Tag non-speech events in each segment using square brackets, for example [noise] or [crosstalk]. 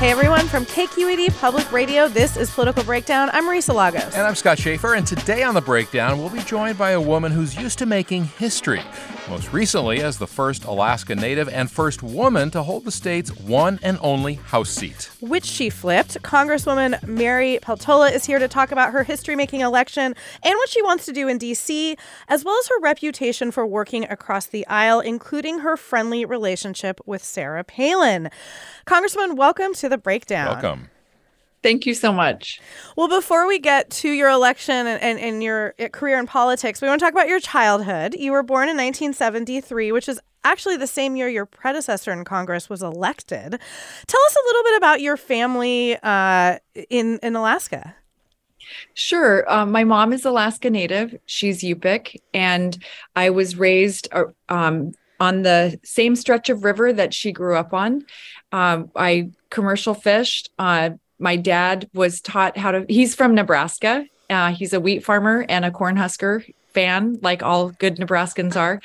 Hey everyone, from KQED Public Radio, this is Political Breakdown. I'm Marisa Lagos. And I'm Scott Shafer, and today on The Breakdown, we'll be joined by a woman who's used to making history. Most recently, as the first Alaska Native and first woman to hold the state's one and only House seat. Which she flipped. Congresswoman Mary Peltola is here to talk about her history making election and what she wants to do in D.C., as well as her reputation for working across the aisle, including her friendly relationship with Sarah Palin. Congresswoman, welcome to The Breakdown. Welcome. Thank you so much. Well, before we get to your election and, and, and, your uh, career in politics, we want to talk about your childhood. You were born in 1973, which is actually the same year your predecessor in Congress was elected. Tell us a little bit about your family uh, in, in Alaska. Sure. Um, my mom is Alaska Native. She's Yupik. And I was raised uh, um, on the same stretch of river that she grew up on. Um, I commercial fished. Uh, my dad was taught how to he's from nebraska uh, he's a wheat farmer and a cornhusker fan like all good nebraskans are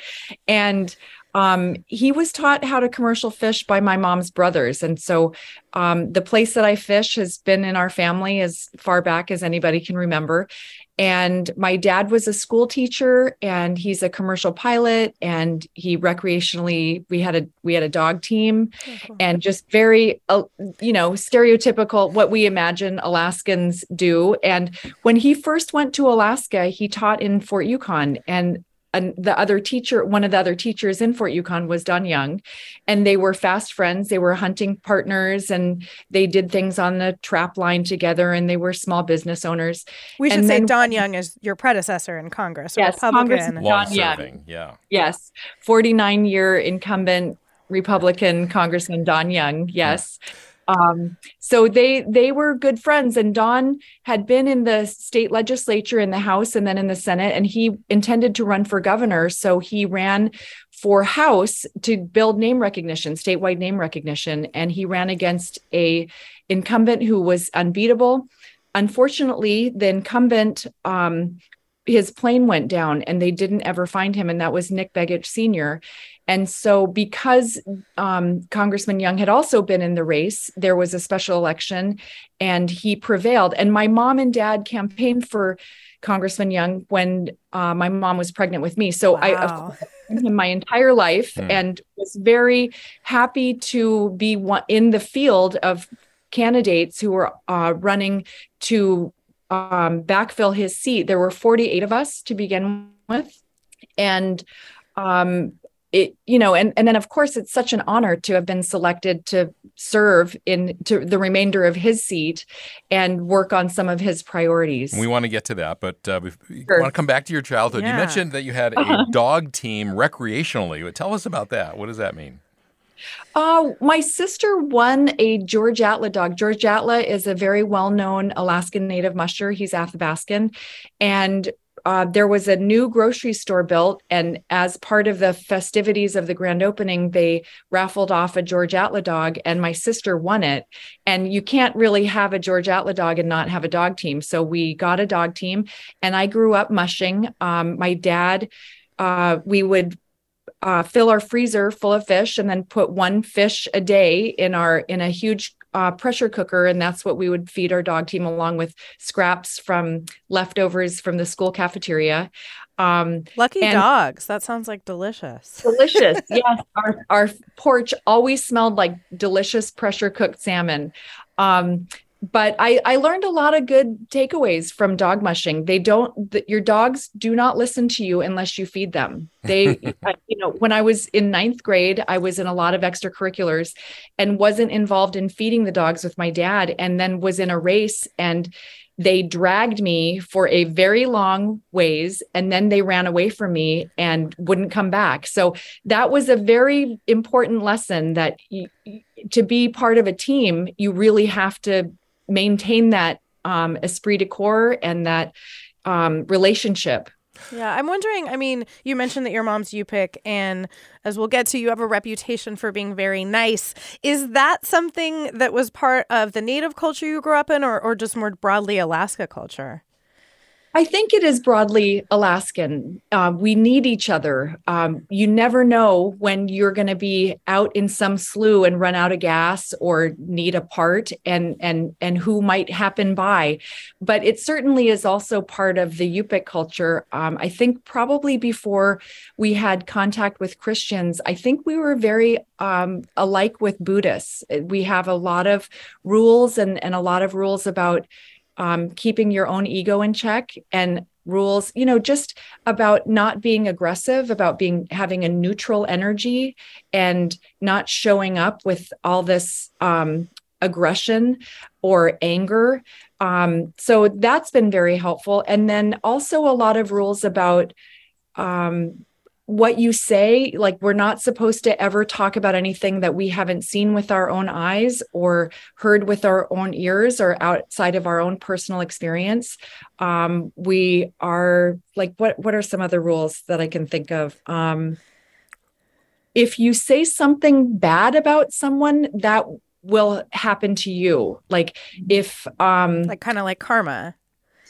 and um, he was taught how to commercial fish by my mom's brothers. And so um, the place that I fish has been in our family as far back as anybody can remember and my dad was a school teacher and he's a commercial pilot and he recreationally we had a we had a dog team oh, and just very uh, you know stereotypical what we imagine alaskans do. And when he first went to alaska he taught in fort yukon and and the other teacher, one of the other teachers in Fort Yukon was Don Young, and they were fast friends. They were hunting partners, and they did things on the trap line together, and they were small business owners. We should and say then, Don Young is your predecessor in Congress, yes, Republican. Congressman Long Don Young. serving, yeah. Yes, forty-nine year incumbent Republican Congressman Don Young. Yes. Um, so they they were good friends, and Don had been in the state legislature in the House and then in the Senate, and he intended to run for governor. So he ran for House to build name recognition, statewide name recognition, and he ran against a incumbent who was unbeatable. Unfortunately, the incumbent um, his plane went down and they didn't ever find him, and that was Nick Begich Sr. And so, because um, Congressman Young had also been in the race, there was a special election and he prevailed. And my mom and dad campaigned for Congressman Young when uh, my mom was pregnant with me. So, wow. I him my entire life mm. and was very happy to be one, in the field of candidates who were uh, running to um, backfill his seat. There were 48 of us to begin with. And um, it you know and and then of course it's such an honor to have been selected to serve in to the remainder of his seat and work on some of his priorities we want to get to that but uh, we sure. want to come back to your childhood yeah. you mentioned that you had a [laughs] dog team recreationally tell us about that what does that mean uh, my sister won a George Attla dog. George Attla is a very well known Alaskan native musher. He's Athabascan. And uh, there was a new grocery store built, and as part of the festivities of the grand opening, they raffled off a George Attla dog, and my sister won it. And you can't really have a George Attla dog and not have a dog team. So we got a dog team, and I grew up mushing. Um, my dad, uh, we would uh, fill our freezer full of fish and then put one fish a day in our in a huge uh, pressure cooker, and that's what we would feed our dog team along with scraps from leftovers from the school cafeteria. Um, Lucky dogs. That sounds like delicious. Delicious. [laughs] yes. Our, our porch always smelled like delicious pressure cooked salmon. Um, but I, I learned a lot of good takeaways from dog mushing. They don't, the, your dogs do not listen to you unless you feed them. They, [laughs] you know, when I was in ninth grade, I was in a lot of extracurriculars and wasn't involved in feeding the dogs with my dad, and then was in a race and they dragged me for a very long ways and then they ran away from me and wouldn't come back so that was a very important lesson that you, to be part of a team you really have to maintain that um, esprit de corps and that um, relationship. Yeah, I'm wondering. I mean, you mentioned that your mom's Yupik, and as we'll get to, you have a reputation for being very nice. Is that something that was part of the native culture you grew up in, or, or just more broadly Alaska culture? I think it is broadly Alaskan. Uh, we need each other. Um, you never know when you're going to be out in some slough and run out of gas or need a part, and and and who might happen by. But it certainly is also part of the Yupik culture. Um, I think probably before we had contact with Christians, I think we were very um, alike with Buddhists. We have a lot of rules and and a lot of rules about um, keeping your own ego in check and rules you know just about not being aggressive about being having a neutral energy and not showing up with all this um, aggression or anger. Um, so that's been very helpful. And then also a lot of rules about um, what you say like we're not supposed to ever talk about anything that we haven't seen with our own eyes or heard with our own ears or outside of our own personal experience. Um, we are like what what are some other rules that i can think of? Um, if you say something bad about someone that will happen to you. Like if um like kind of like karma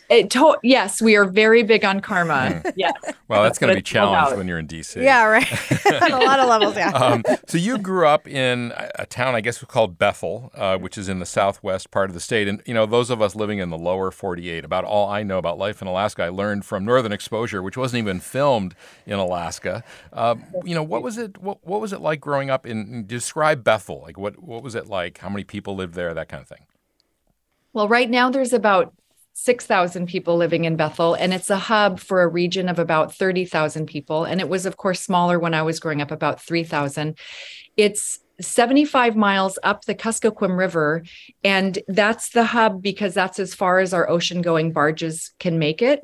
it to- yes, we are very big on karma. Hmm. [laughs] yes. Well, that's going to be challenged when you're in DC. Yeah, right. [laughs] [laughs] on a lot of levels, yeah. Um, so you grew up in a town, I guess, called Bethel, uh, which is in the southwest part of the state. And you know, those of us living in the lower 48, about all I know about life in Alaska, I learned from Northern Exposure, which wasn't even filmed in Alaska. Uh, you know, what was it? What, what was it like growing up in? Describe Bethel. Like, what what was it like? How many people lived there? That kind of thing. Well, right now there's about 6,000 people living in Bethel, and it's a hub for a region of about 30,000 people. And it was, of course, smaller when I was growing up, about 3,000. It's 75 miles up the Kuskokwim River, and that's the hub because that's as far as our ocean going barges can make it.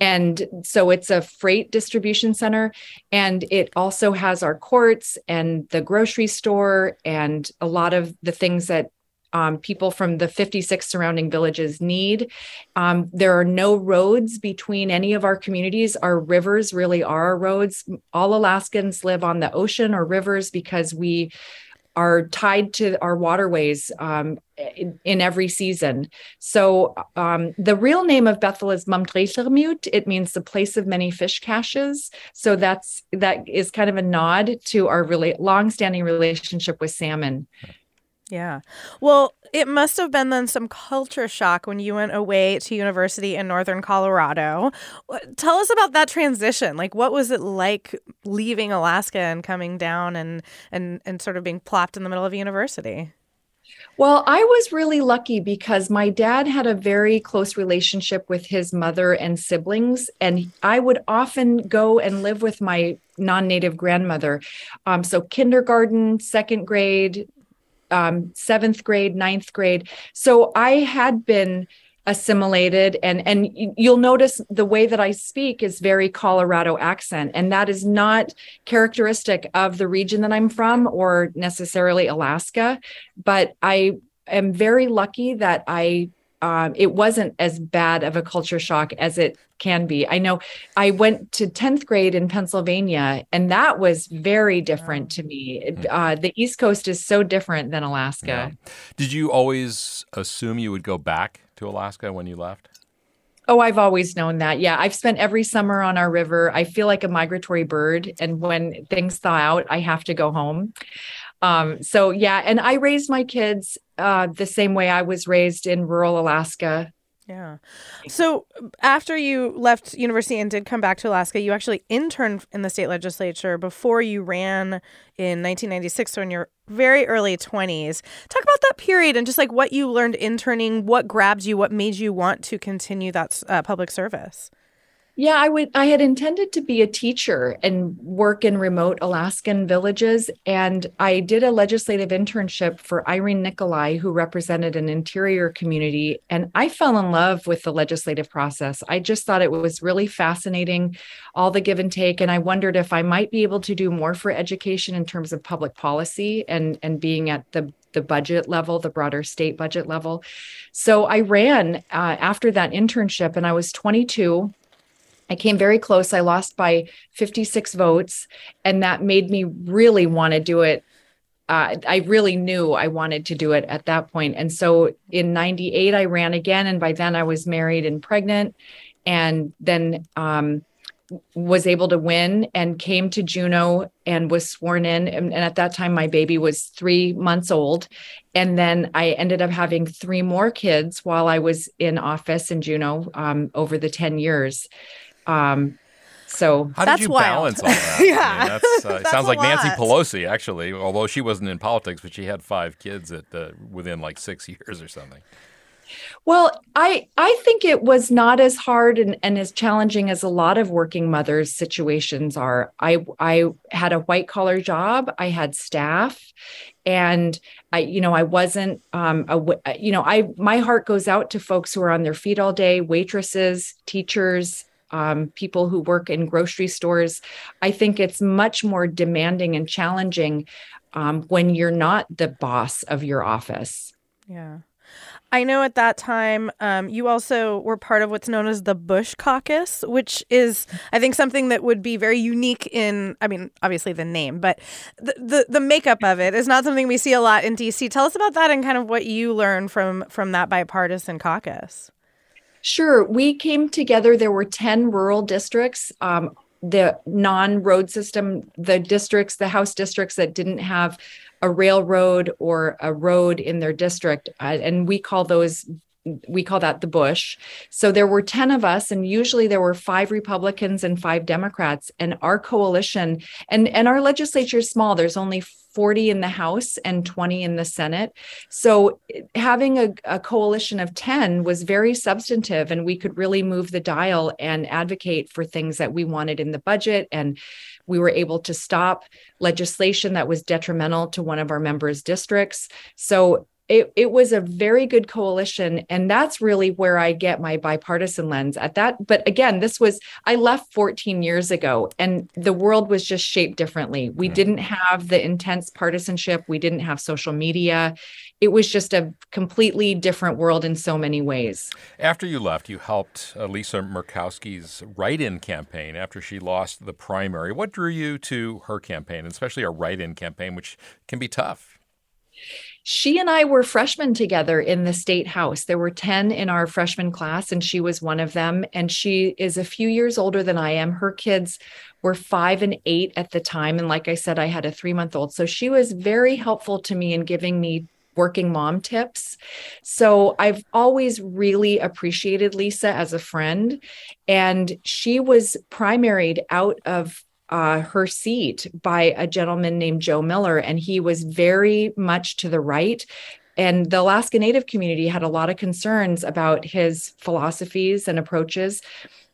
And so it's a freight distribution center. And it also has our courts and the grocery store and a lot of the things that um, people from the 56 surrounding villages need. Um, there are no roads between any of our communities. Our rivers really are our roads. All Alaskans live on the ocean or rivers because we are tied to our waterways um, in, in, every season. So um, the real name of Bethel is Mamtreitermut. It means the place of many fish caches. So that's that is kind of a nod to our really long-standing relationship with salmon. Yeah. Well, it must have been then some culture shock when you went away to university in northern Colorado. Tell us about that transition. Like what was it like leaving Alaska and coming down and and and sort of being plopped in the middle of university? Well, I was really lucky because my dad had a very close relationship with his mother and siblings, and I would often go and live with my non native grandmother. Um, so, kindergarten, second grade, um, seventh grade, ninth grade. So I had been assimilated and and you'll notice the way that I speak is very Colorado accent and that is not characteristic of the region that I'm from or necessarily Alaska but I am very lucky that I um, it wasn't as bad of a culture shock as it can be. I know I went to 10th grade in Pennsylvania, and that was very different to me. Hmm. Uh, the East Coast is so different than Alaska. Yeah. Did you always assume you would go back to Alaska when you left? Oh, I've always known that. Yeah, I've spent every summer on our river. I feel like a migratory bird, and when things thaw out, I have to go home. Um, so yeah, and I raised my kids uh, the same way I was raised in rural Alaska. Yeah. So after you left university and did come back to Alaska, you actually interned in the state legislature before you ran in 1996, so in your very early 20s. Talk about that period and just like what you learned interning, what grabbed you, what made you want to continue that uh, public service. Yeah, I would I had intended to be a teacher and work in remote Alaskan villages and I did a legislative internship for Irene Nicholia who represented an interior community and I fell in love with the legislative process. I just thought it was really fascinating all the give and take and I wondered if I might be able to do more for education in terms of public policy and and being at the the budget level, the broader state budget level. So I ran uh, after that internship and I was 22 I came very close. I lost by 56 votes, and that made me really want to do it. Uh, I really knew I wanted to do it at that point. And so in 98, I ran again. And by then I was married and pregnant, and then um, was able to win and came to Juneau and was sworn in. And, and at that time, my baby was three months old. And then I ended up having three more kids while I was in office in Juneau um, over the 10 years. Um, so how that's did you wild. balance all that? yeah, [laughs] I mean, that's, uh, it That's sounds a like Nancy. Pelosi, actually, although she wasn't in politics, but she had five kids at uh, within like six [laughs] years or something. Well, I I think it was not as hard and, and as challenging as a lot of working mothers situations are. I I had a white collar job, I had staff, and I you know I wasn't um a, you know I my heart goes out to folks who are on their feet all day, waitresses, teachers, um, people who work in grocery stores. I think it's much more demanding and challenging um, when you're not the boss of your office. Yeah. I know at that time um, you also were part of what's known as the Bush Caucus, which is, I think, something that would be very unique in, I mean, obviously the name, but the, the, the makeup of it is not something we see a lot in DC. Tell us about that and kind of what you learned from from that bipartisan caucus. Sure. We came together. There were 10 rural districts. Um, the non road system, the districts, the House districts that didn't have a railroad or a road in their district. Uh, and we call those we call that the bush. So there were 10 of us and usually there were five Republicans and five Democrats and our coalition and and our legislature is small. There's only 40 in the House and 20 in the Senate. So eh, having a, a coalition of 10 was very substantive and we could really move the dial and advocate for things that we wanted in the budget and we were able to stop legislation that was detrimental to one of our members' districts. So it, it was a very good coalition and that's really where i get my bipartisan lens at that. But again this was i left 14 years ago and the world was just shaped differently. We didn't have the intense partisanship. We didn't have social media. It was just a completely different world in so many ways. After you left, you helped uh, Lisa Murkowski's write-in campaign after she lost the primary. What drew you to her campaign, especially a write-in campaign, which can be tough? She and I were freshmen together in the state house. There were 10 in our freshman class, and she was one of them. And she is a few years older than I am. Her kids were five and eight at the time. And like I said, I had a three month old. So she was very helpful to me in giving me working mom tips. So I've always really appreciated Lisa as a friend. And she was primaried out of uh, her seat by a gentleman named Joe Miller, and he was very much to the right. And the Alaska Native community had a lot of concerns about his philosophies and approaches.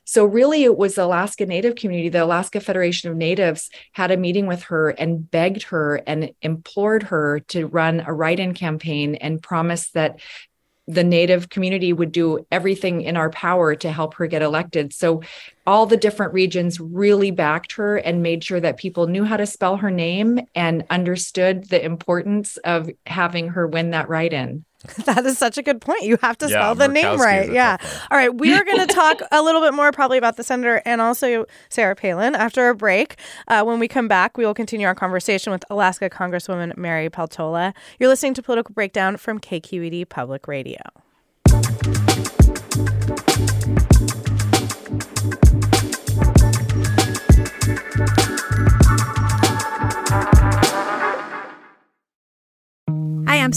So, really, it was the Alaska Native community, the Alaska Federation of Natives had a meeting with her and begged her and implored her to run a write in campaign and promised that the Native community would do everything in our power to help her get elected. So, all the different regions really backed her and made sure that people knew how to spell her name and understood the importance of having her win that write in. [laughs] That is such a good point. You have to Yeah, spell the name Murkowski is right. Yeah. All right. We are going [laughs] to talk a little bit more probably about the senator and also Sarah Palin after a break. Uh, when we come back, we will continue our conversation with Alaska Congresswoman Mary Peltola. You're listening to Political Breakdown from KQED Public Radio.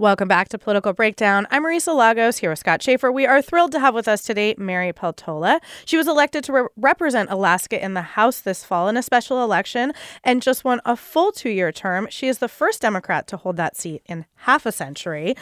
Welcome back to Political Breakdown. I'm Marisa Lagos here with Scott Shafer. We are thrilled to have with us today Mary Peltola. She was elected to re- represent Alaska in the House this fall in a special election and just won a full two year term. She is the first Democrat to hold that seat in half a century.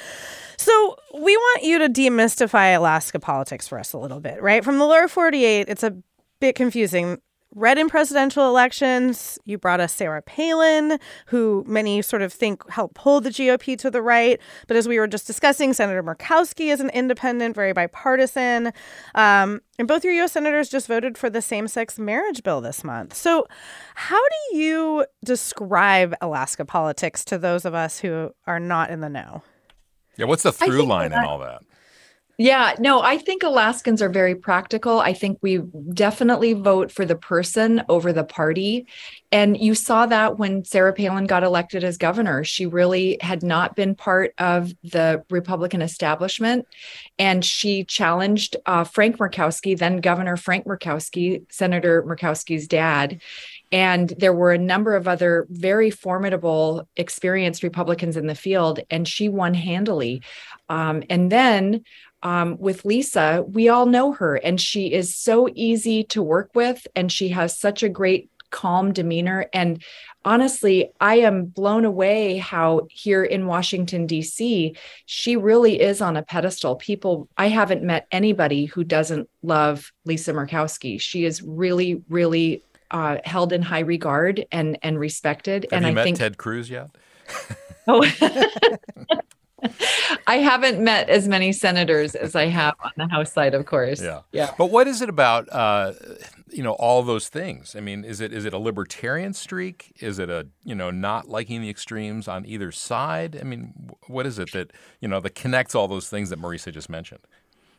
So we want you to demystify Alaska politics for us a little bit, right? From the lower 48, it's a bit confusing. Red in presidential elections. You brought us Sarah Palin, who many sort of think helped pull the GOP to the right. But as we were just discussing, Senator Murkowski is an independent, very bipartisan. Um, and both your U.S. senators just voted for the same sex marriage bill this month. So, how do you describe Alaska politics to those of us who are not in the know? Yeah, what's the I through think line in all that? Yeah, no, I think Alaskans are very practical. I think we definitely vote for the person over the party. And you saw that when Sarah Palin got elected as governor. She really had not been part of the Republican establishment. And she challenged uh, Frank Murkowski, then Governor Frank Murkowski, Senator Murkowski's dad. And there were a number of other very formidable, experienced Republicans in the field, and she won handily. Um, and then um, with Lisa, we all know her, and she is so easy to work with, and she has such a great, calm demeanor. And honestly, I am blown away how here in Washington, D.C., she really is on a pedestal. People, I haven't met anybody who doesn't love Lisa Murkowski. She is really, really uh, held in high regard and and respected. Have and you I met think Ted Cruz yet? Oh. [laughs] [laughs] I haven't met as many senators as I have on the House side, of course. Yeah. Yeah. But what is it about uh, you know all those things? I mean, is it is it a libertarian streak? Is it a you know not liking the extremes on either side? I mean, what is it that you know that connects all those things that Marisa just mentioned?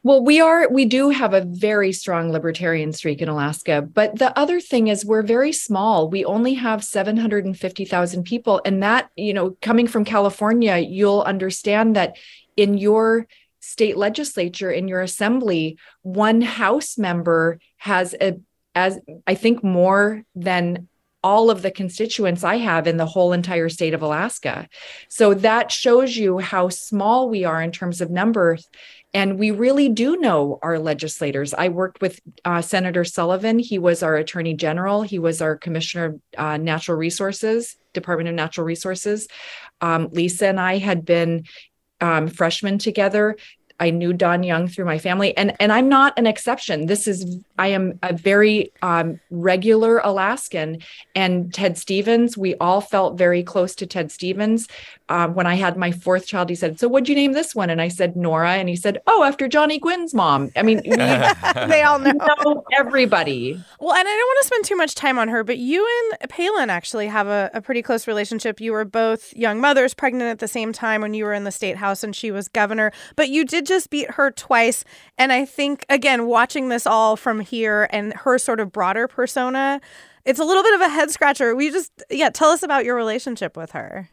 Well, we are, we do have a very strong libertarian streak in Alaska. But the other thing is, we're very small. We only have 750,000 people. And that, you know, coming from California, you'll understand that in your state legislature, in your assembly, one House member has a, as I think more than all of the constituents I have in the whole entire state of Alaska. So that shows you how small we are in terms of numbers. And we really do know our legislators. I worked with uh, Senator Sullivan. He was our attorney general, he was our commissioner of uh, natural resources, Department of Natural Resources. Um, Lisa and I had been um, freshmen together. I knew Don Young through my family, and and I'm not an exception. This is I am a very um, regular Alaskan, and Ted Stevens. We all felt very close to Ted Stevens. Um, when I had my fourth child, he said, "So what'd you name this one?" And I said Nora, and he said, "Oh, after Johnny Gwynn's mom." I mean, [laughs] they all know. [laughs] know everybody. Well, and I don't want to spend too much time on her, but you and Palin actually have a, a pretty close relationship. You were both young mothers, pregnant at the same time when you were in the state house and she was governor, but you did just beat her twice. And I think, again, watching this all from here and her sort of broader persona, it's a little bit of a head scratcher. We just yeah, tell us about your relationship with her.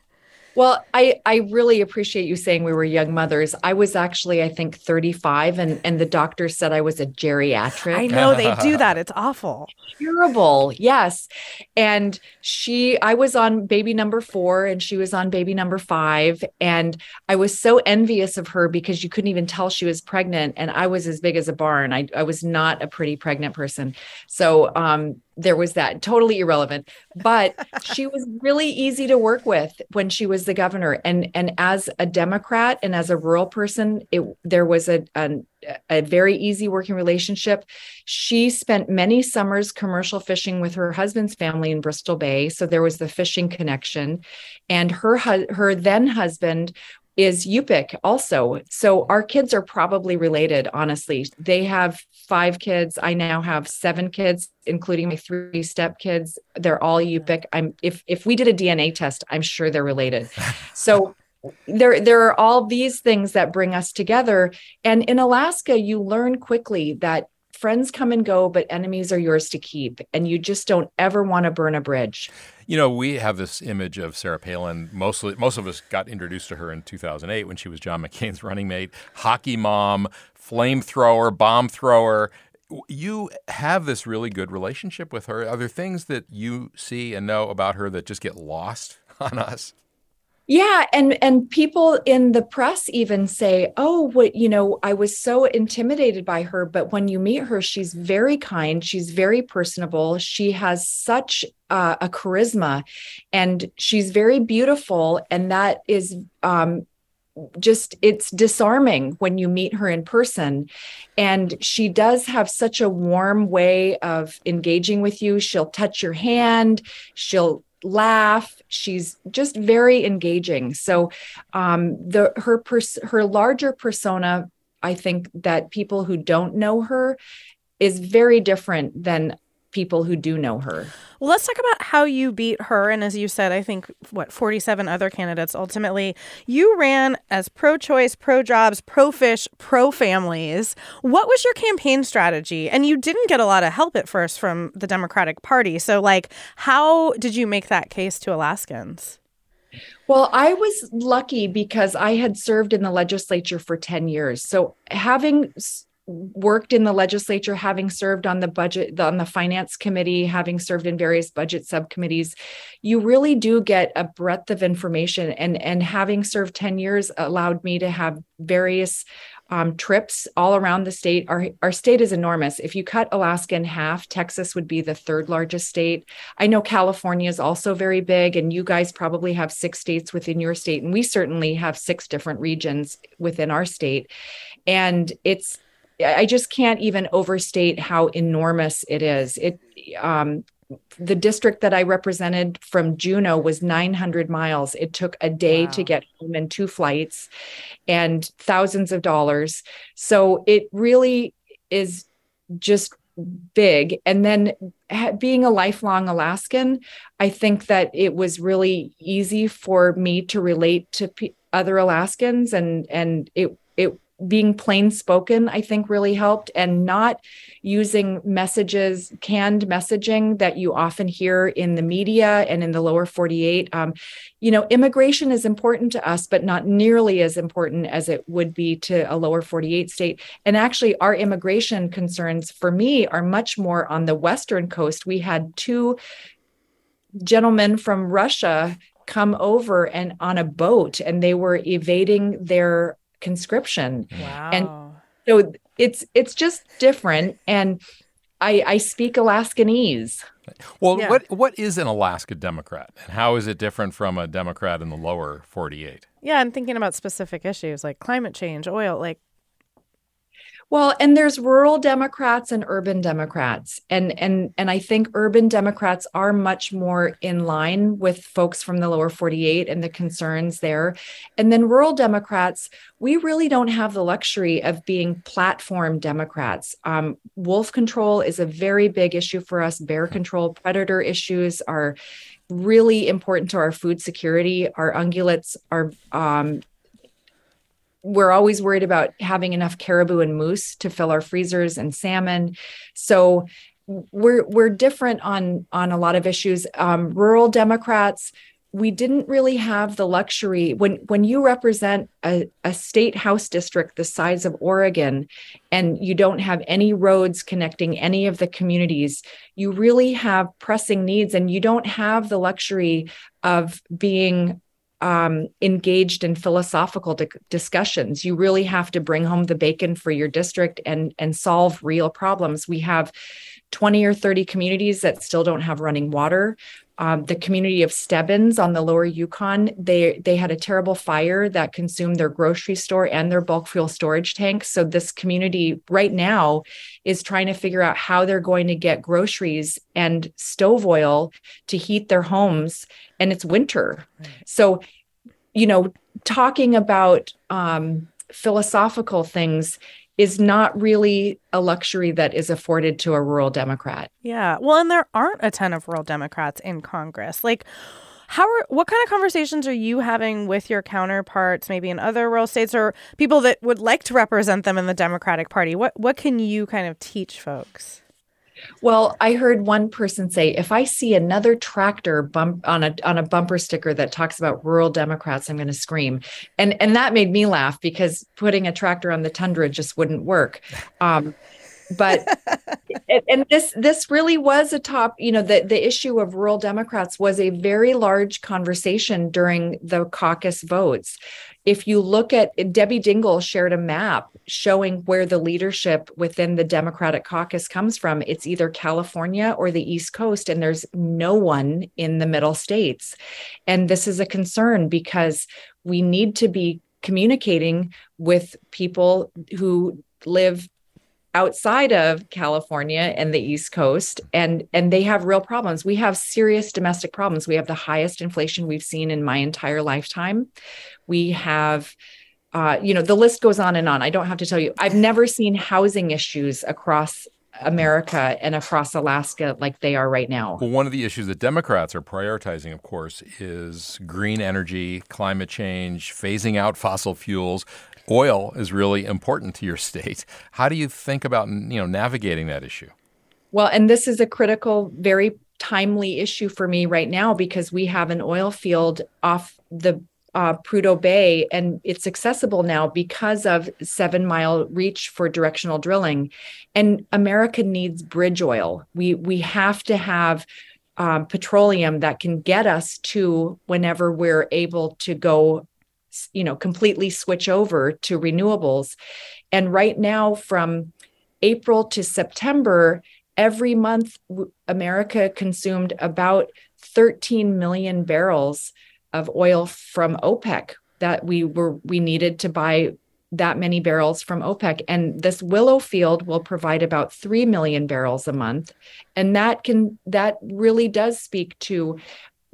Well, I I really appreciate you saying we were young mothers. I was actually I think 35 and and the doctor said I was a geriatric. I know they do [laughs] that. It's awful. Terrible. Yes. And she I was on baby number 4 and she was on baby number 5 and I was so envious of her because you couldn't even tell she was pregnant and I was as big as a barn. I I was not a pretty pregnant person. So um there was that totally irrelevant but she [laughs] was really easy to work with when she was the governor and and as a democrat and as a rural person it there was a, a a very easy working relationship. She spent many summers commercial fishing with her husband's family in Bristol Bay, so there was the fishing connection. And her her then husband is Yupik also. So our kids are probably related, honestly. They have five kids. I now have seven kids, including my three step kids. They're all Yupik. I'm if if we did a DNA test, I'm sure they're related. [laughs] So there there are all these things that bring us together. And in Alaska, you learn quickly that friends come and go, but enemies are yours to keep. And you just don't ever want to burn a bridge. You know, we have this image of Sarah Palin. Mostly, most of us got introduced to her in 2008 when she was John [laughs] McCain's running mate, hockey mom, flamethrower, bomb thrower. You have this really good relationship with her. Are there things that you see and know about her that just get lost [laughs] on us? Yeah, and and people in the press even say, "Oh, what you know, I was so intimidated by her, but when you meet her, she's very kind, she's very personable, she has such uh, a charisma, and she's very beautiful, and that is um, just it's disarming when you meet her in person and she does have such a warm way of engaging with you she'll touch your hand she'll laugh. She's just very engaging. So um, the her pers- her larger persona, I think that people who don't know her is very different than people who do know her. Well, let's talk about how you beat her. And as you said, I think, what, 47 other candidates ultimately. You ran as pro choice, pro jobs, pro fish, pro families. What was your campaign strategy? And you didn't get a lot of help at first from the Democratic Party. So, like, how did you make that case to Alaskans? Well, I was lucky because I had served in the legislature for 10 years. So, having worked in the legislature having served on the budget on the finance committee having served in various budget subcommittees you really do get a breadth of information. And and having served 10 years allowed me to have various um, trips all around the state. Our, our state is enormous. If you cut alaska in half texas would be the third largest state. I know california is also very big and you guys probably have six states within your state and we certainly have six different regions within our state. And it's I just can't even overstate how enormous it is. It um, the district that I represented from Juneau was 900 miles. It took a day wow. to get home and two flights and thousands of dollars. So it really is just big. And then being a lifelong Alaskan, I think that it was really easy for me to relate to p- other Alaskans and and it it being plain spoken, I think really helped, and not using messages, canned messaging that you often hear in the media and in the lower 48. Um, you know, immigration is important to us, but not nearly as important as it would be to a lower 48 state. And actually, our immigration concerns for me are much more on the Western coast. We had two gentlemen from Russia come over and on a boat and they were evading their conscription. Wow. And so it's it's just different and I, I speak Alaskanese. Well, yeah. what what is an Alaska Democrat, and how is it different from a Democrat in the lower forty eight? Yeah, I'm thinking about specific issues like climate change, oil. Like, well, and there's rural Democrats and urban Democrats. And and and I think urban Democrats are much more in line with folks from the lower 48 and the concerns there. And then rural Democrats, we really don't have the luxury of being platform Democrats. Um, wolf control is a very big issue for us. Bear control, predator issues are really important to our food security. Our ungulates are um, we're always worried about having enough caribou and moose to fill our freezers and salmon. So we're we're different on on a lot of issues. Um, rural Democrats, we didn't really have the luxury when when you represent a, a state house district the size of Oregon, and you don't have any roads connecting any of the communities. You really have pressing needs, and you don't have the luxury of being um, engaged in philosophical di- discussions. You really have to bring home the bacon for your district and and solve real problems. We have 20 or 30 communities that still don't have running water. Um, the community of Stebbins on the lower Yukon, they they had a terrible fire that consumed their grocery store and their bulk fuel storage tanks. So this community right now is trying to figure out how they're going to get groceries and stove oil to heat their homes, and it's winter. Right. So, you know, talking about um, philosophical things is not really a luxury that is afforded to a rural Democrat. Yeah. Well, and there aren't a ton of rural Democrats in Congress. Like, how are what kind of conversations are you having with your counterparts, maybe in other rural states, or people that would like to represent them in the Democratic Party? What what can you kind of teach folks? Well, I heard one person say, if I see another tractor bump on a on a bumper sticker that talks about rural Democrats, I'm going to scream, and and that made me laugh because putting a tractor on the tundra just wouldn't work. Um, but [laughs] and this this really was a top you know the the issue of rural democrats was a very large conversation during the caucus votes if you look at Debbie Dingell shared a map showing where the leadership within the Democratic caucus comes from. It's either California or the East Coast, and there's no one in the middle states. And this is a concern because we need to be communicating with people who live outside of California and the East Coast and and they have real problems. We have serious domestic problems. We have the highest inflation we've seen in my entire lifetime. We have uh, you know, the list goes on and on. I don't have to tell you. I've never seen housing issues across America and across Alaska like they are right now. Well, one of the issues that Democrats are prioritizing, of course, is green energy, climate change, phasing out fossil fuels oil is really important to your [laughs] state. How do you think about you know navigating that issue? Well, and this is a critical, very timely issue for me right now because we have an oil field off the uh, Prudhoe Bay, and it's accessible now because of seven mile reach for directional drilling. And America needs bridge oil. We we have to have um, petroleum that can get us to whenever we're able to go you know completely switch over to renewables and right now from april to september every month america consumed about 13 million barrels of oil from opec that we were we needed to buy that many barrels from OPEC. And this Willow field will provide about 3 million barrels a month. And that can, that really does speak to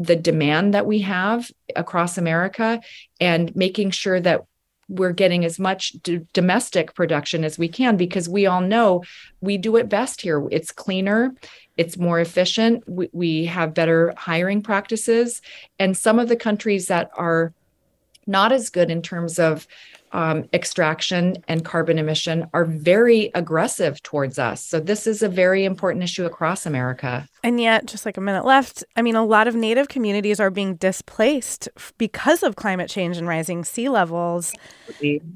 the demand that we have across America and making sure that we're getting as much d- domestic production as we can because we all know we do it best here. It's cleaner, it's more efficient, we, we have better hiring practices. And some of the countries that are not as good in terms of um, extraction and carbon emission are very aggressive towards us. So, this is a very important issue across America. And yet, just like a minute left, I mean, a lot of Native communities are being displaced because of climate change and rising sea levels.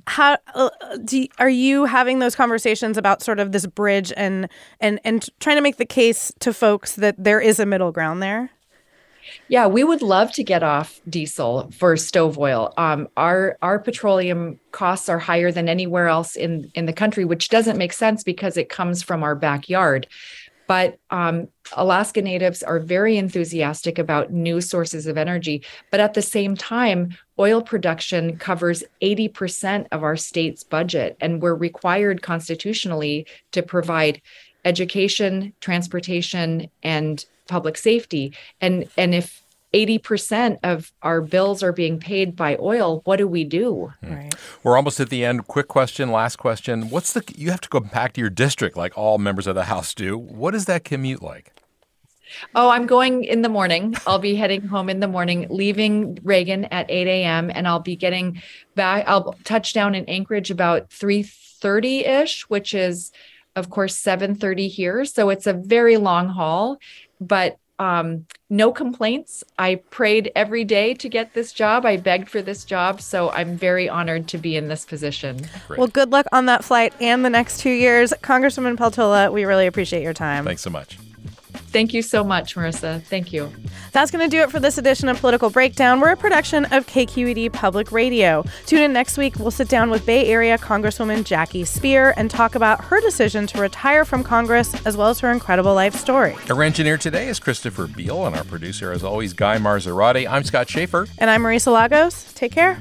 How uh, do, are you having those conversations about sort of this bridge and, and, and trying to make the case to folks that there is a middle ground there? Yeah, we would love to get off diesel for stove oil. Um, our our petroleum costs are higher than anywhere else in in the country, which doesn't make sense because it comes from our backyard. But um, Alaska Natives are very enthusiastic about new sources of energy. But at the same time, oil production covers 80% of our state's budget, and we're required constitutionally to provide education, transportation, and public safety and and if 80% of our bills are being paid by oil what do we do hmm. right we're almost at the end quick question last question what's the you have to go back to your district like all members of the house do what is that commute like Oh, I'm going in the morning. I'll be heading home in the morning, leaving Reagan at 8 a.m. and I'll be getting back. I'll touch down in Anchorage about 3:30 ish, which is of course 7:30 here, so it's a very long haul, but um, no complaints. I prayed every day to get this job. I begged for this job, so I'm very honored to be in this position. Great. Well, good luck on that flight and the next two years. Congresswoman Peltola, we really appreciate your time. Thanks so much. Thank you so much, Marisa. Thank you. That's going to do it for this edition of Political Breakdown. We're a production of KQED Public Radio. Tune in next week. We'll sit down with Bay Area Congresswoman Jackie Speier and talk about her decision to retire from Congress as well as her incredible life story. Our engineer today is Christopher Beal, and our producer, as always, Guy Marzorati. I'm Scott Shafer. And I'm Marisa Lagos. Take care.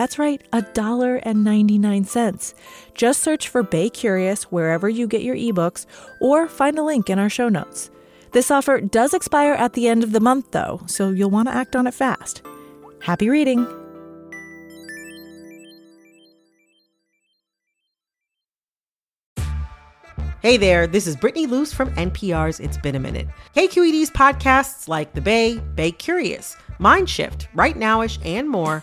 That's right, $1.99. Just search for Bay Curious wherever you get your ebooks or find a link in our show notes. This offer does expire at the end of the month, though, so you'll want to act on it fast. Happy reading! Hey there, this is Brittany Luse from NPR's It's Been a Minute. KQED's podcasts like The Bay, Bay Curious, Mindshift, Right Nowish, and more